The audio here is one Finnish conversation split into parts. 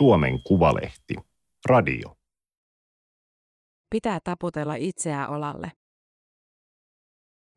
Suomen Kuvalehti. Radio. Pitää taputella itseään olalle.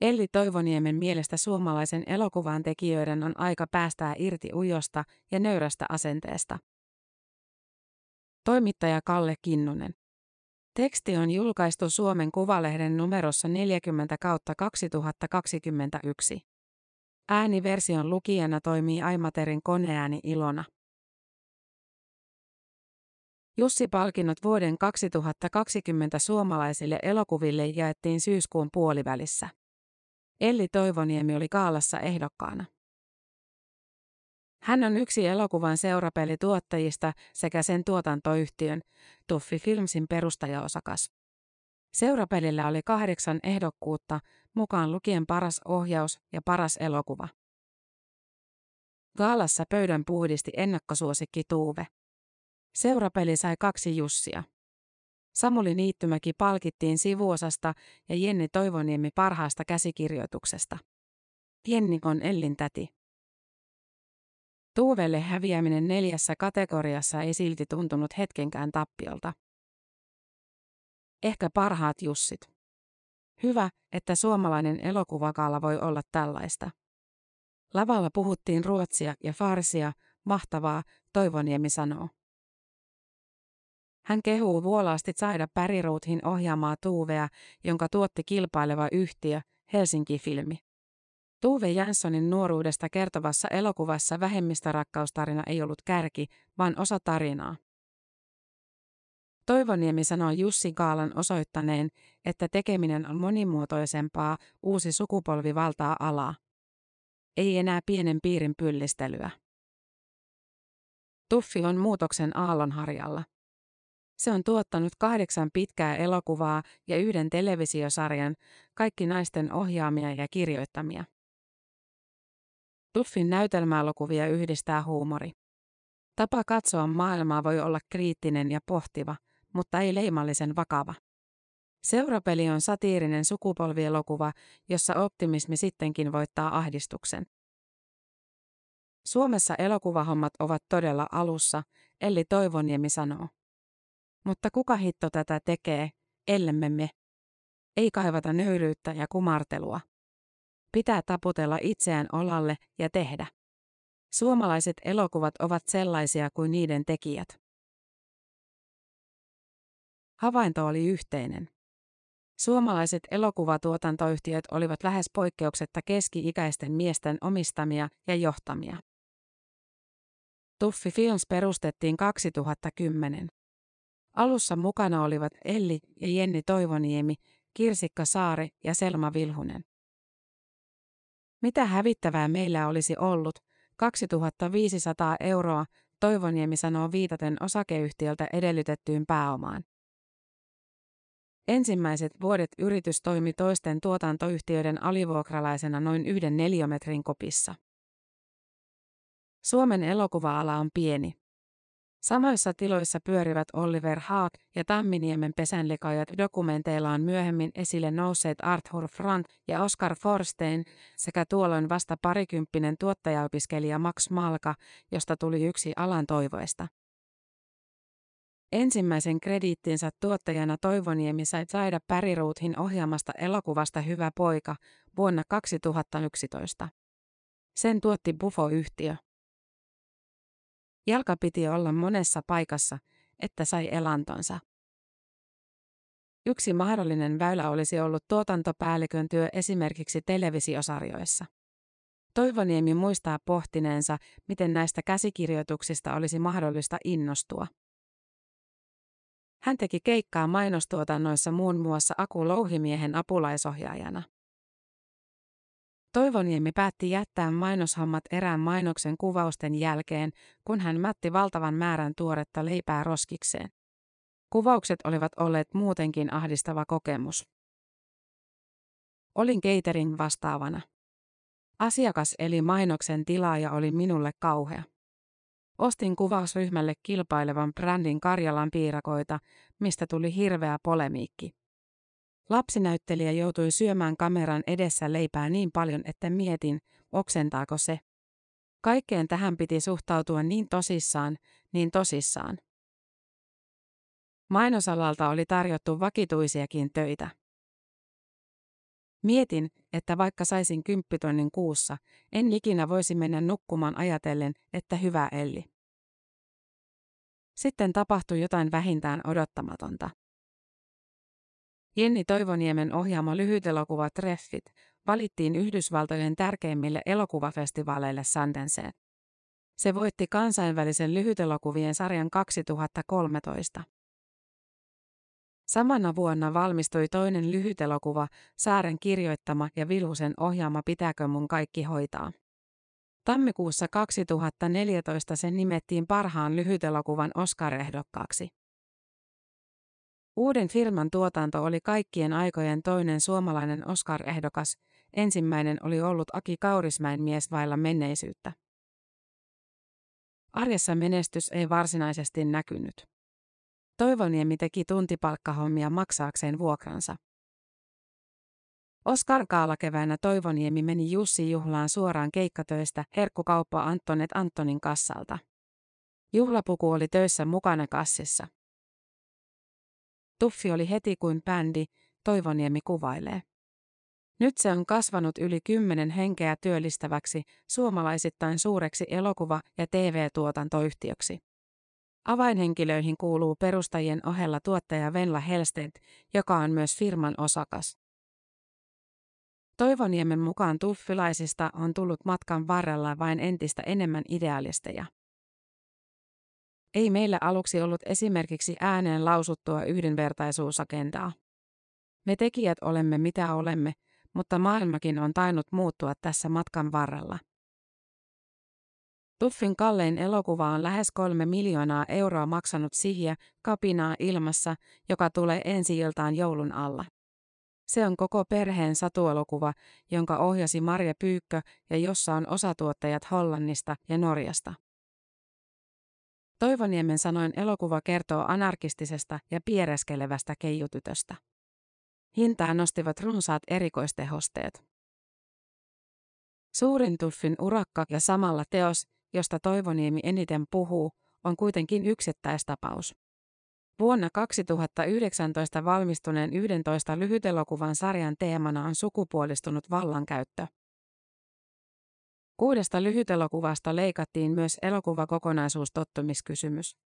Elli Toivoniemen mielestä suomalaisen elokuvan tekijöiden on aika päästää irti ujosta ja nöyrästä asenteesta. Toimittaja Kalle Kinnunen. Teksti on julkaistu Suomen Kuvalehden numerossa 40 kautta 2021. Ääniversion lukijana toimii Aimaterin koneääni Ilona. Jussi-palkinnot vuoden 2020 suomalaisille elokuville jaettiin syyskuun puolivälissä. Elli Toivoniemi oli kaalassa ehdokkaana. Hän on yksi elokuvan seurapelituottajista sekä sen tuotantoyhtiön, Tuffi Filmsin perustajaosakas. Seurapelillä oli kahdeksan ehdokkuutta, mukaan lukien paras ohjaus ja paras elokuva. Gaalassa pöydän puhdisti ennakkosuosikki Tuuve. Seurapeli sai kaksi Jussia. Samuli Niittymäki palkittiin sivuosasta ja Jenni Toivoniemi parhaasta käsikirjoituksesta. Jenni on Ellin täti. Tuuvelle häviäminen neljässä kategoriassa ei silti tuntunut hetkenkään tappiolta. Ehkä parhaat Jussit. Hyvä, että suomalainen elokuvakaala voi olla tällaista. Lavalla puhuttiin ruotsia ja farsia, mahtavaa, Toivoniemi sanoo. Hän kehuu vuolaasti Saida Päriruuthin ohjaamaa Tuuvea, jonka tuotti kilpaileva yhtiö, Helsinki-filmi. Tuve Janssonin nuoruudesta kertovassa elokuvassa vähemmistörakkaustarina ei ollut kärki, vaan osa tarinaa. Toivoniemi sanoi Jussi Kaalan osoittaneen, että tekeminen on monimuotoisempaa, uusi sukupolvi valtaa alaa. Ei enää pienen piirin pyllistelyä. Tuffi on muutoksen aallonharjalla. Se on tuottanut kahdeksan pitkää elokuvaa ja yhden televisiosarjan, kaikki naisten ohjaamia ja kirjoittamia. Tuffin näytelmäelokuvia yhdistää huumori. Tapa katsoa maailmaa voi olla kriittinen ja pohtiva, mutta ei leimallisen vakava. Seurapeli on satiirinen sukupolvielokuva, jossa optimismi sittenkin voittaa ahdistuksen. Suomessa elokuvahommat ovat todella alussa, Elli Toivoniemi sanoo. Mutta kuka hitto tätä tekee, ellemme me? Ei kaivata nöyryyttä ja kumartelua. Pitää taputella itseään olalle ja tehdä. Suomalaiset elokuvat ovat sellaisia kuin niiden tekijät. Havainto oli yhteinen. Suomalaiset elokuvatuotantoyhtiöt olivat lähes poikkeuksetta keski-ikäisten miesten omistamia ja johtamia. Tuffi Films perustettiin 2010. Alussa mukana olivat Elli ja Jenni Toivoniemi, Kirsikka Saari ja Selma Vilhunen. Mitä hävittävää meillä olisi ollut, 2500 euroa, Toivoniemi sanoo viitaten osakeyhtiöltä edellytettyyn pääomaan. Ensimmäiset vuodet yritys toimi toisten tuotantoyhtiöiden alivuokralaisena noin yhden neliömetrin kopissa. Suomen elokuva-ala on pieni. Samoissa tiloissa pyörivät Oliver Haag ja Tamminiemen pesänlikajat dokumenteillaan myöhemmin esille nousseet Arthur Frank ja Oscar Forstein sekä tuolloin vasta parikymppinen tuottajaopiskelija Max Malka, josta tuli yksi alan toivoista. Ensimmäisen krediittinsä tuottajana Toivoniemi sai Saida Päriruuthin ohjaamasta elokuvasta Hyvä poika vuonna 2011. Sen tuotti Buffo-yhtiö. Jalka piti olla monessa paikassa, että sai elantonsa. Yksi mahdollinen väylä olisi ollut tuotantopäällikön työ esimerkiksi televisiosarjoissa. Toivoniemi muistaa pohtineensa, miten näistä käsikirjoituksista olisi mahdollista innostua. Hän teki keikkaa mainostuotannoissa muun muassa Aku Louhimiehen apulaisohjaajana. Toivoniemi päätti jättää mainoshommat erään mainoksen kuvausten jälkeen, kun hän mätti valtavan määrän tuoretta leipää roskikseen. Kuvaukset olivat olleet muutenkin ahdistava kokemus. Olin catering vastaavana. Asiakas eli mainoksen tilaaja oli minulle kauhea. Ostin kuvausryhmälle kilpailevan brändin Karjalan piirakoita, mistä tuli hirveä polemiikki. Lapsinäyttelijä joutui syömään kameran edessä leipää niin paljon, että mietin, oksentaako se. Kaikkeen tähän piti suhtautua niin tosissaan, niin tosissaan. Mainosalalta oli tarjottu vakituisiakin töitä. Mietin, että vaikka saisin kymppitonnin kuussa, en ikinä voisi mennä nukkumaan ajatellen, että hyvä Elli. Sitten tapahtui jotain vähintään odottamatonta. Jenni Toivoniemen ohjaama lyhytelokuva Treffit valittiin Yhdysvaltojen tärkeimmille elokuvafestivaaleille Sundance. Se voitti kansainvälisen lyhytelokuvien sarjan 2013. Samana vuonna valmistui toinen lyhytelokuva, Saaren kirjoittama ja Vilhusen ohjaama Pitääkö mun kaikki hoitaa. Tammikuussa 2014 sen nimettiin parhaan lyhytelokuvan Oscar-ehdokkaaksi. Uuden firman tuotanto oli kaikkien aikojen toinen suomalainen Oscar-ehdokas, ensimmäinen oli ollut Aki Kaurismäen mies vailla menneisyyttä. Arjessa menestys ei varsinaisesti näkynyt. Toivoniemi teki tuntipalkkahommia maksaakseen vuokransa. Oskar keväänä Toivoniemi meni Jussi Juhlaan suoraan keikkatöistä herkkukauppa Antonet Antonin kassalta. Juhlapuku oli töissä mukana kassissa. Tuffi oli heti kuin bändi, Toivoniemi kuvailee. Nyt se on kasvanut yli kymmenen henkeä työllistäväksi suomalaisittain suureksi elokuva- ja TV-tuotantoyhtiöksi. Avainhenkilöihin kuuluu perustajien ohella tuottaja Venla Helsted, joka on myös firman osakas. Toivoniemen mukaan tuffilaisista on tullut matkan varrella vain entistä enemmän idealisteja. Ei meillä aluksi ollut esimerkiksi ääneen lausuttua yhdenvertaisuusagendaa. Me tekijät olemme mitä olemme, mutta maailmakin on tainnut muuttua tässä matkan varrella. Tuffin kallein elokuva on lähes kolme miljoonaa euroa maksanut sihja kapinaa ilmassa, joka tulee ensi iltaan joulun alla. Se on koko perheen satuelokuva, jonka ohjasi Marja Pyykkö ja jossa on osatuottajat Hollannista ja Norjasta. Toivoniemen sanoin elokuva kertoo anarkistisesta ja piereskelevästä keijutytöstä. Hintaa nostivat runsaat erikoistehosteet. Suurin Tuffin urakka ja samalla teos, josta Toivoniemi eniten puhuu, on kuitenkin yksittäistapaus. Vuonna 2019 valmistuneen 11 lyhytelokuvan sarjan teemana on sukupuolistunut vallankäyttö. Kuudesta lyhytelokuvasta leikattiin myös elokuvakokonaisuustottumiskysymys.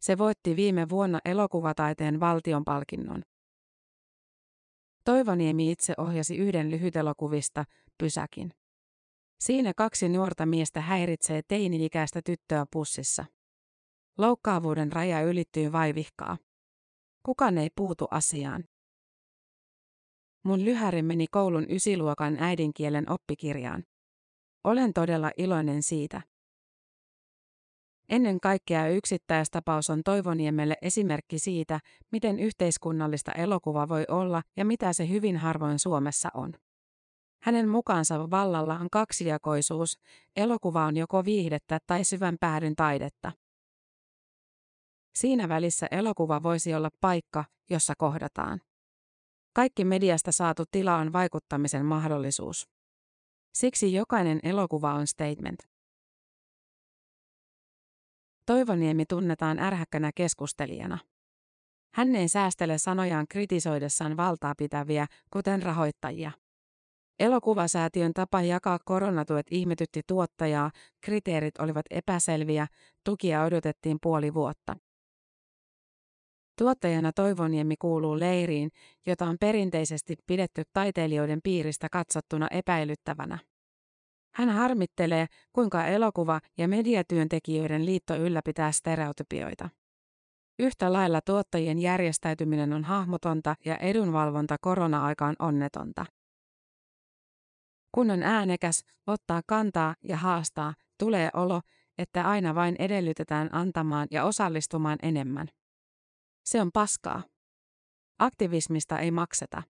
Se voitti viime vuonna elokuvataiteen valtion palkinnon. Toivoniemi itse ohjasi yhden lyhytelokuvista, Pysäkin. Siinä kaksi nuorta miestä häiritsee teini-ikäistä tyttöä pussissa. Loukkaavuuden raja ylittyy vaivihkaa. Kukaan ei puutu asiaan. Mun lyhäri meni koulun ysiluokan äidinkielen oppikirjaan. Olen todella iloinen siitä. Ennen kaikkea yksittäistapaus on Toivoniemelle esimerkki siitä, miten yhteiskunnallista elokuva voi olla ja mitä se hyvin harvoin Suomessa on. Hänen mukaansa vallalla on kaksijakoisuus, elokuva on joko viihdettä tai syvän päädyn taidetta. Siinä välissä elokuva voisi olla paikka, jossa kohdataan. Kaikki mediasta saatu tila on vaikuttamisen mahdollisuus. Siksi jokainen elokuva on statement. Toivoniemi tunnetaan ärhäkkänä keskustelijana. Hän ei säästele sanojaan kritisoidessaan valtaa pitäviä, kuten rahoittajia. Elokuvasäätiön tapa jakaa koronatuet ihmetytti tuottajaa, kriteerit olivat epäselviä, tukia odotettiin puoli vuotta. Tuottajana Toivoniemi kuuluu leiriin, jota on perinteisesti pidetty taiteilijoiden piiristä katsottuna epäilyttävänä. Hän harmittelee, kuinka elokuva- ja mediatyöntekijöiden liitto ylläpitää stereotypioita. Yhtä lailla tuottajien järjestäytyminen on hahmotonta ja edunvalvonta korona-aikaan onnetonta. Kun on äänekäs, ottaa kantaa ja haastaa, tulee olo, että aina vain edellytetään antamaan ja osallistumaan enemmän. Se on paskaa. Aktivismista ei makseta.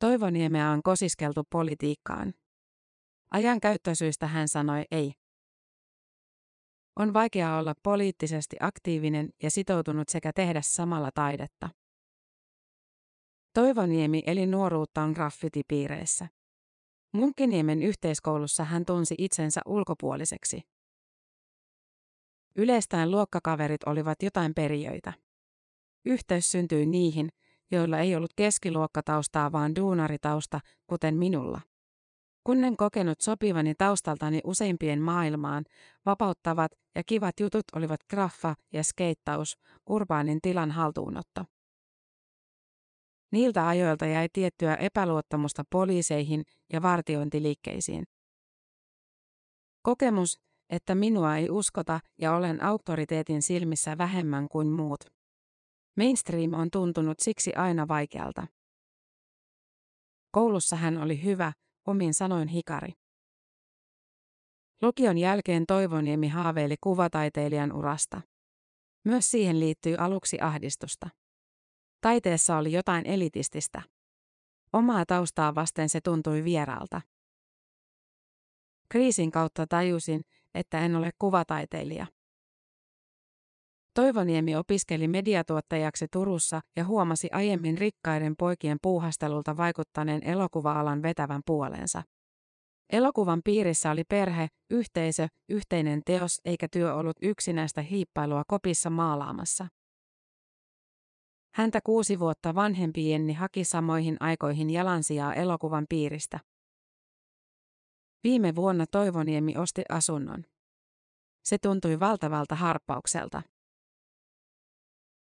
Toivoniemeä on kosiskeltu politiikkaan. Ajankäyttöisyistä hän sanoi ei. On vaikea olla poliittisesti aktiivinen ja sitoutunut sekä tehdä samalla taidetta. Toivoniemi eli nuoruuttaan graffitipiireissä. Munkkiniemen yhteiskoulussa hän tunsi itsensä ulkopuoliseksi. Yleistään luokkakaverit olivat jotain perijöitä. Yhteys syntyi niihin, joilla ei ollut keskiluokkataustaa vaan duunaritausta, kuten minulla. Kunnen kokenut sopivani taustaltani useimpien maailmaan, vapauttavat ja kivat jutut olivat graffa ja skeittaus, urbaanin tilan haltuunotto. Niiltä ajoilta jäi tiettyä epäluottamusta poliiseihin ja vartiointiliikkeisiin. Kokemus, että minua ei uskota ja olen auktoriteetin silmissä vähemmän kuin muut. Mainstream on tuntunut siksi aina vaikealta. Koulussa hän oli hyvä, omin sanoin hikari. Lukion jälkeen Toivoniemi haaveili kuvataiteilijan urasta. Myös siihen liittyy aluksi ahdistusta. Taiteessa oli jotain elitististä. Omaa taustaa vasten se tuntui vieraalta. Kriisin kautta tajusin, että en ole kuvataiteilija. Toivoniemi opiskeli mediatuottajaksi Turussa ja huomasi aiemmin rikkaiden poikien puuhastelulta vaikuttaneen elokuva-alan vetävän puolensa. Elokuvan piirissä oli perhe, yhteisö, yhteinen teos eikä työ ollut yksinäistä hiippailua kopissa maalaamassa. Häntä kuusi vuotta vanhempi Jenni haki samoihin aikoihin jalansijaa elokuvan piiristä. Viime vuonna Toivoniemi osti asunnon. Se tuntui valtavalta harppaukselta.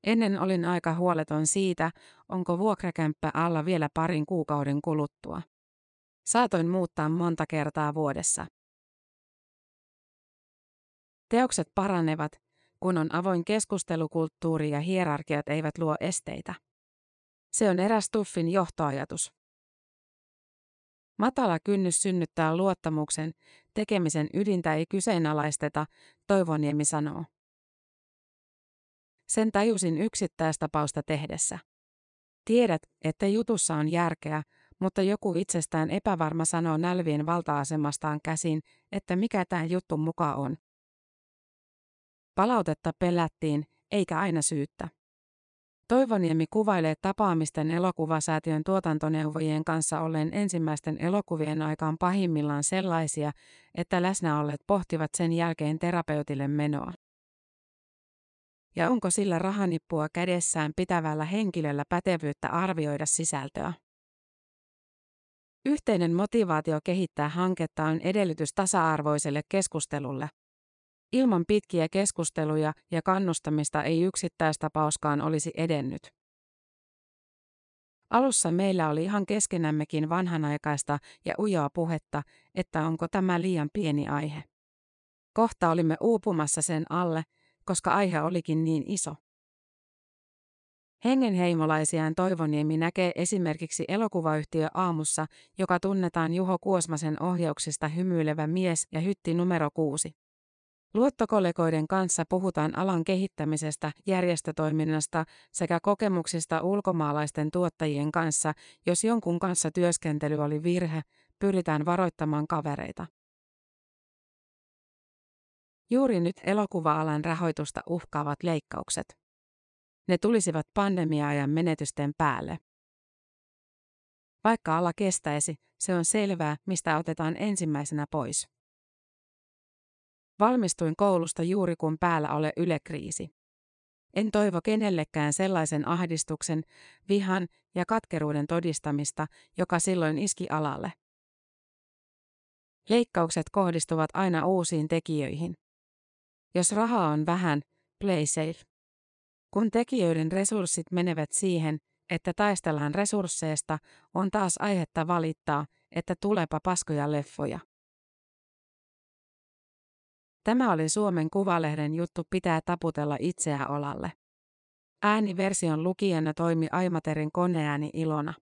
Ennen olin aika huoleton siitä, onko vuokrakämppä alla vielä parin kuukauden kuluttua. Saatoin muuttaa monta kertaa vuodessa. Teokset paranevat, kun on avoin keskustelukulttuuri ja hierarkiat eivät luo esteitä. Se on eräs Tuffin johtoajatus. Matala kynnys synnyttää luottamuksen, tekemisen ydintä ei kyseenalaisteta, Toivoniemi sanoo. Sen tajusin yksittäistapausta tehdessä. Tiedät, että jutussa on järkeä, mutta joku itsestään epävarma sanoo nälvien valta-asemastaan käsin, että mikä tämä juttu muka on. Palautetta pelättiin, eikä aina syyttä. Toivoniemi kuvailee tapaamisten elokuvasäätiön tuotantoneuvojien kanssa olleen ensimmäisten elokuvien aikaan pahimmillaan sellaisia, että läsnäolleet pohtivat sen jälkeen terapeutille menoa. Ja onko sillä rahanippua kädessään pitävällä henkilöllä pätevyyttä arvioida sisältöä? Yhteinen motivaatio kehittää hanketta on edellytys tasa-arvoiselle keskustelulle. Ilman pitkiä keskusteluja ja kannustamista ei yksittäistapauskaan olisi edennyt. Alussa meillä oli ihan keskenämmekin vanhanaikaista ja ujaa puhetta, että onko tämä liian pieni aihe. Kohta olimme uupumassa sen alle, koska aihe olikin niin iso. Hengenheimolaisiaan Toivoniemi näkee esimerkiksi elokuvayhtiö Aamussa, joka tunnetaan Juho Kuosmasen ohjauksista hymyilevä mies ja hytti numero kuusi. Luottokollegoiden kanssa puhutaan alan kehittämisestä, järjestötoiminnasta sekä kokemuksista ulkomaalaisten tuottajien kanssa, jos jonkun kanssa työskentely oli virhe, pyritään varoittamaan kavereita. Juuri nyt elokuva-alan rahoitusta uhkaavat leikkaukset. Ne tulisivat pandemia-ajan menetysten päälle. Vaikka ala kestäisi, se on selvää, mistä otetaan ensimmäisenä pois. Valmistuin koulusta juuri kun päällä ole ylekriisi. En toivo kenellekään sellaisen ahdistuksen, vihan ja katkeruuden todistamista, joka silloin iski alalle. Leikkaukset kohdistuvat aina uusiin tekijöihin. Jos rahaa on vähän, play safe. Kun tekijöiden resurssit menevät siihen, että taistellaan resursseista, on taas aihetta valittaa, että tulepa paskoja leffoja. Tämä oli Suomen Kuvalehden juttu pitää taputella itseä olalle. Ääniversion lukijana toimi Aimaterin koneääni Ilona.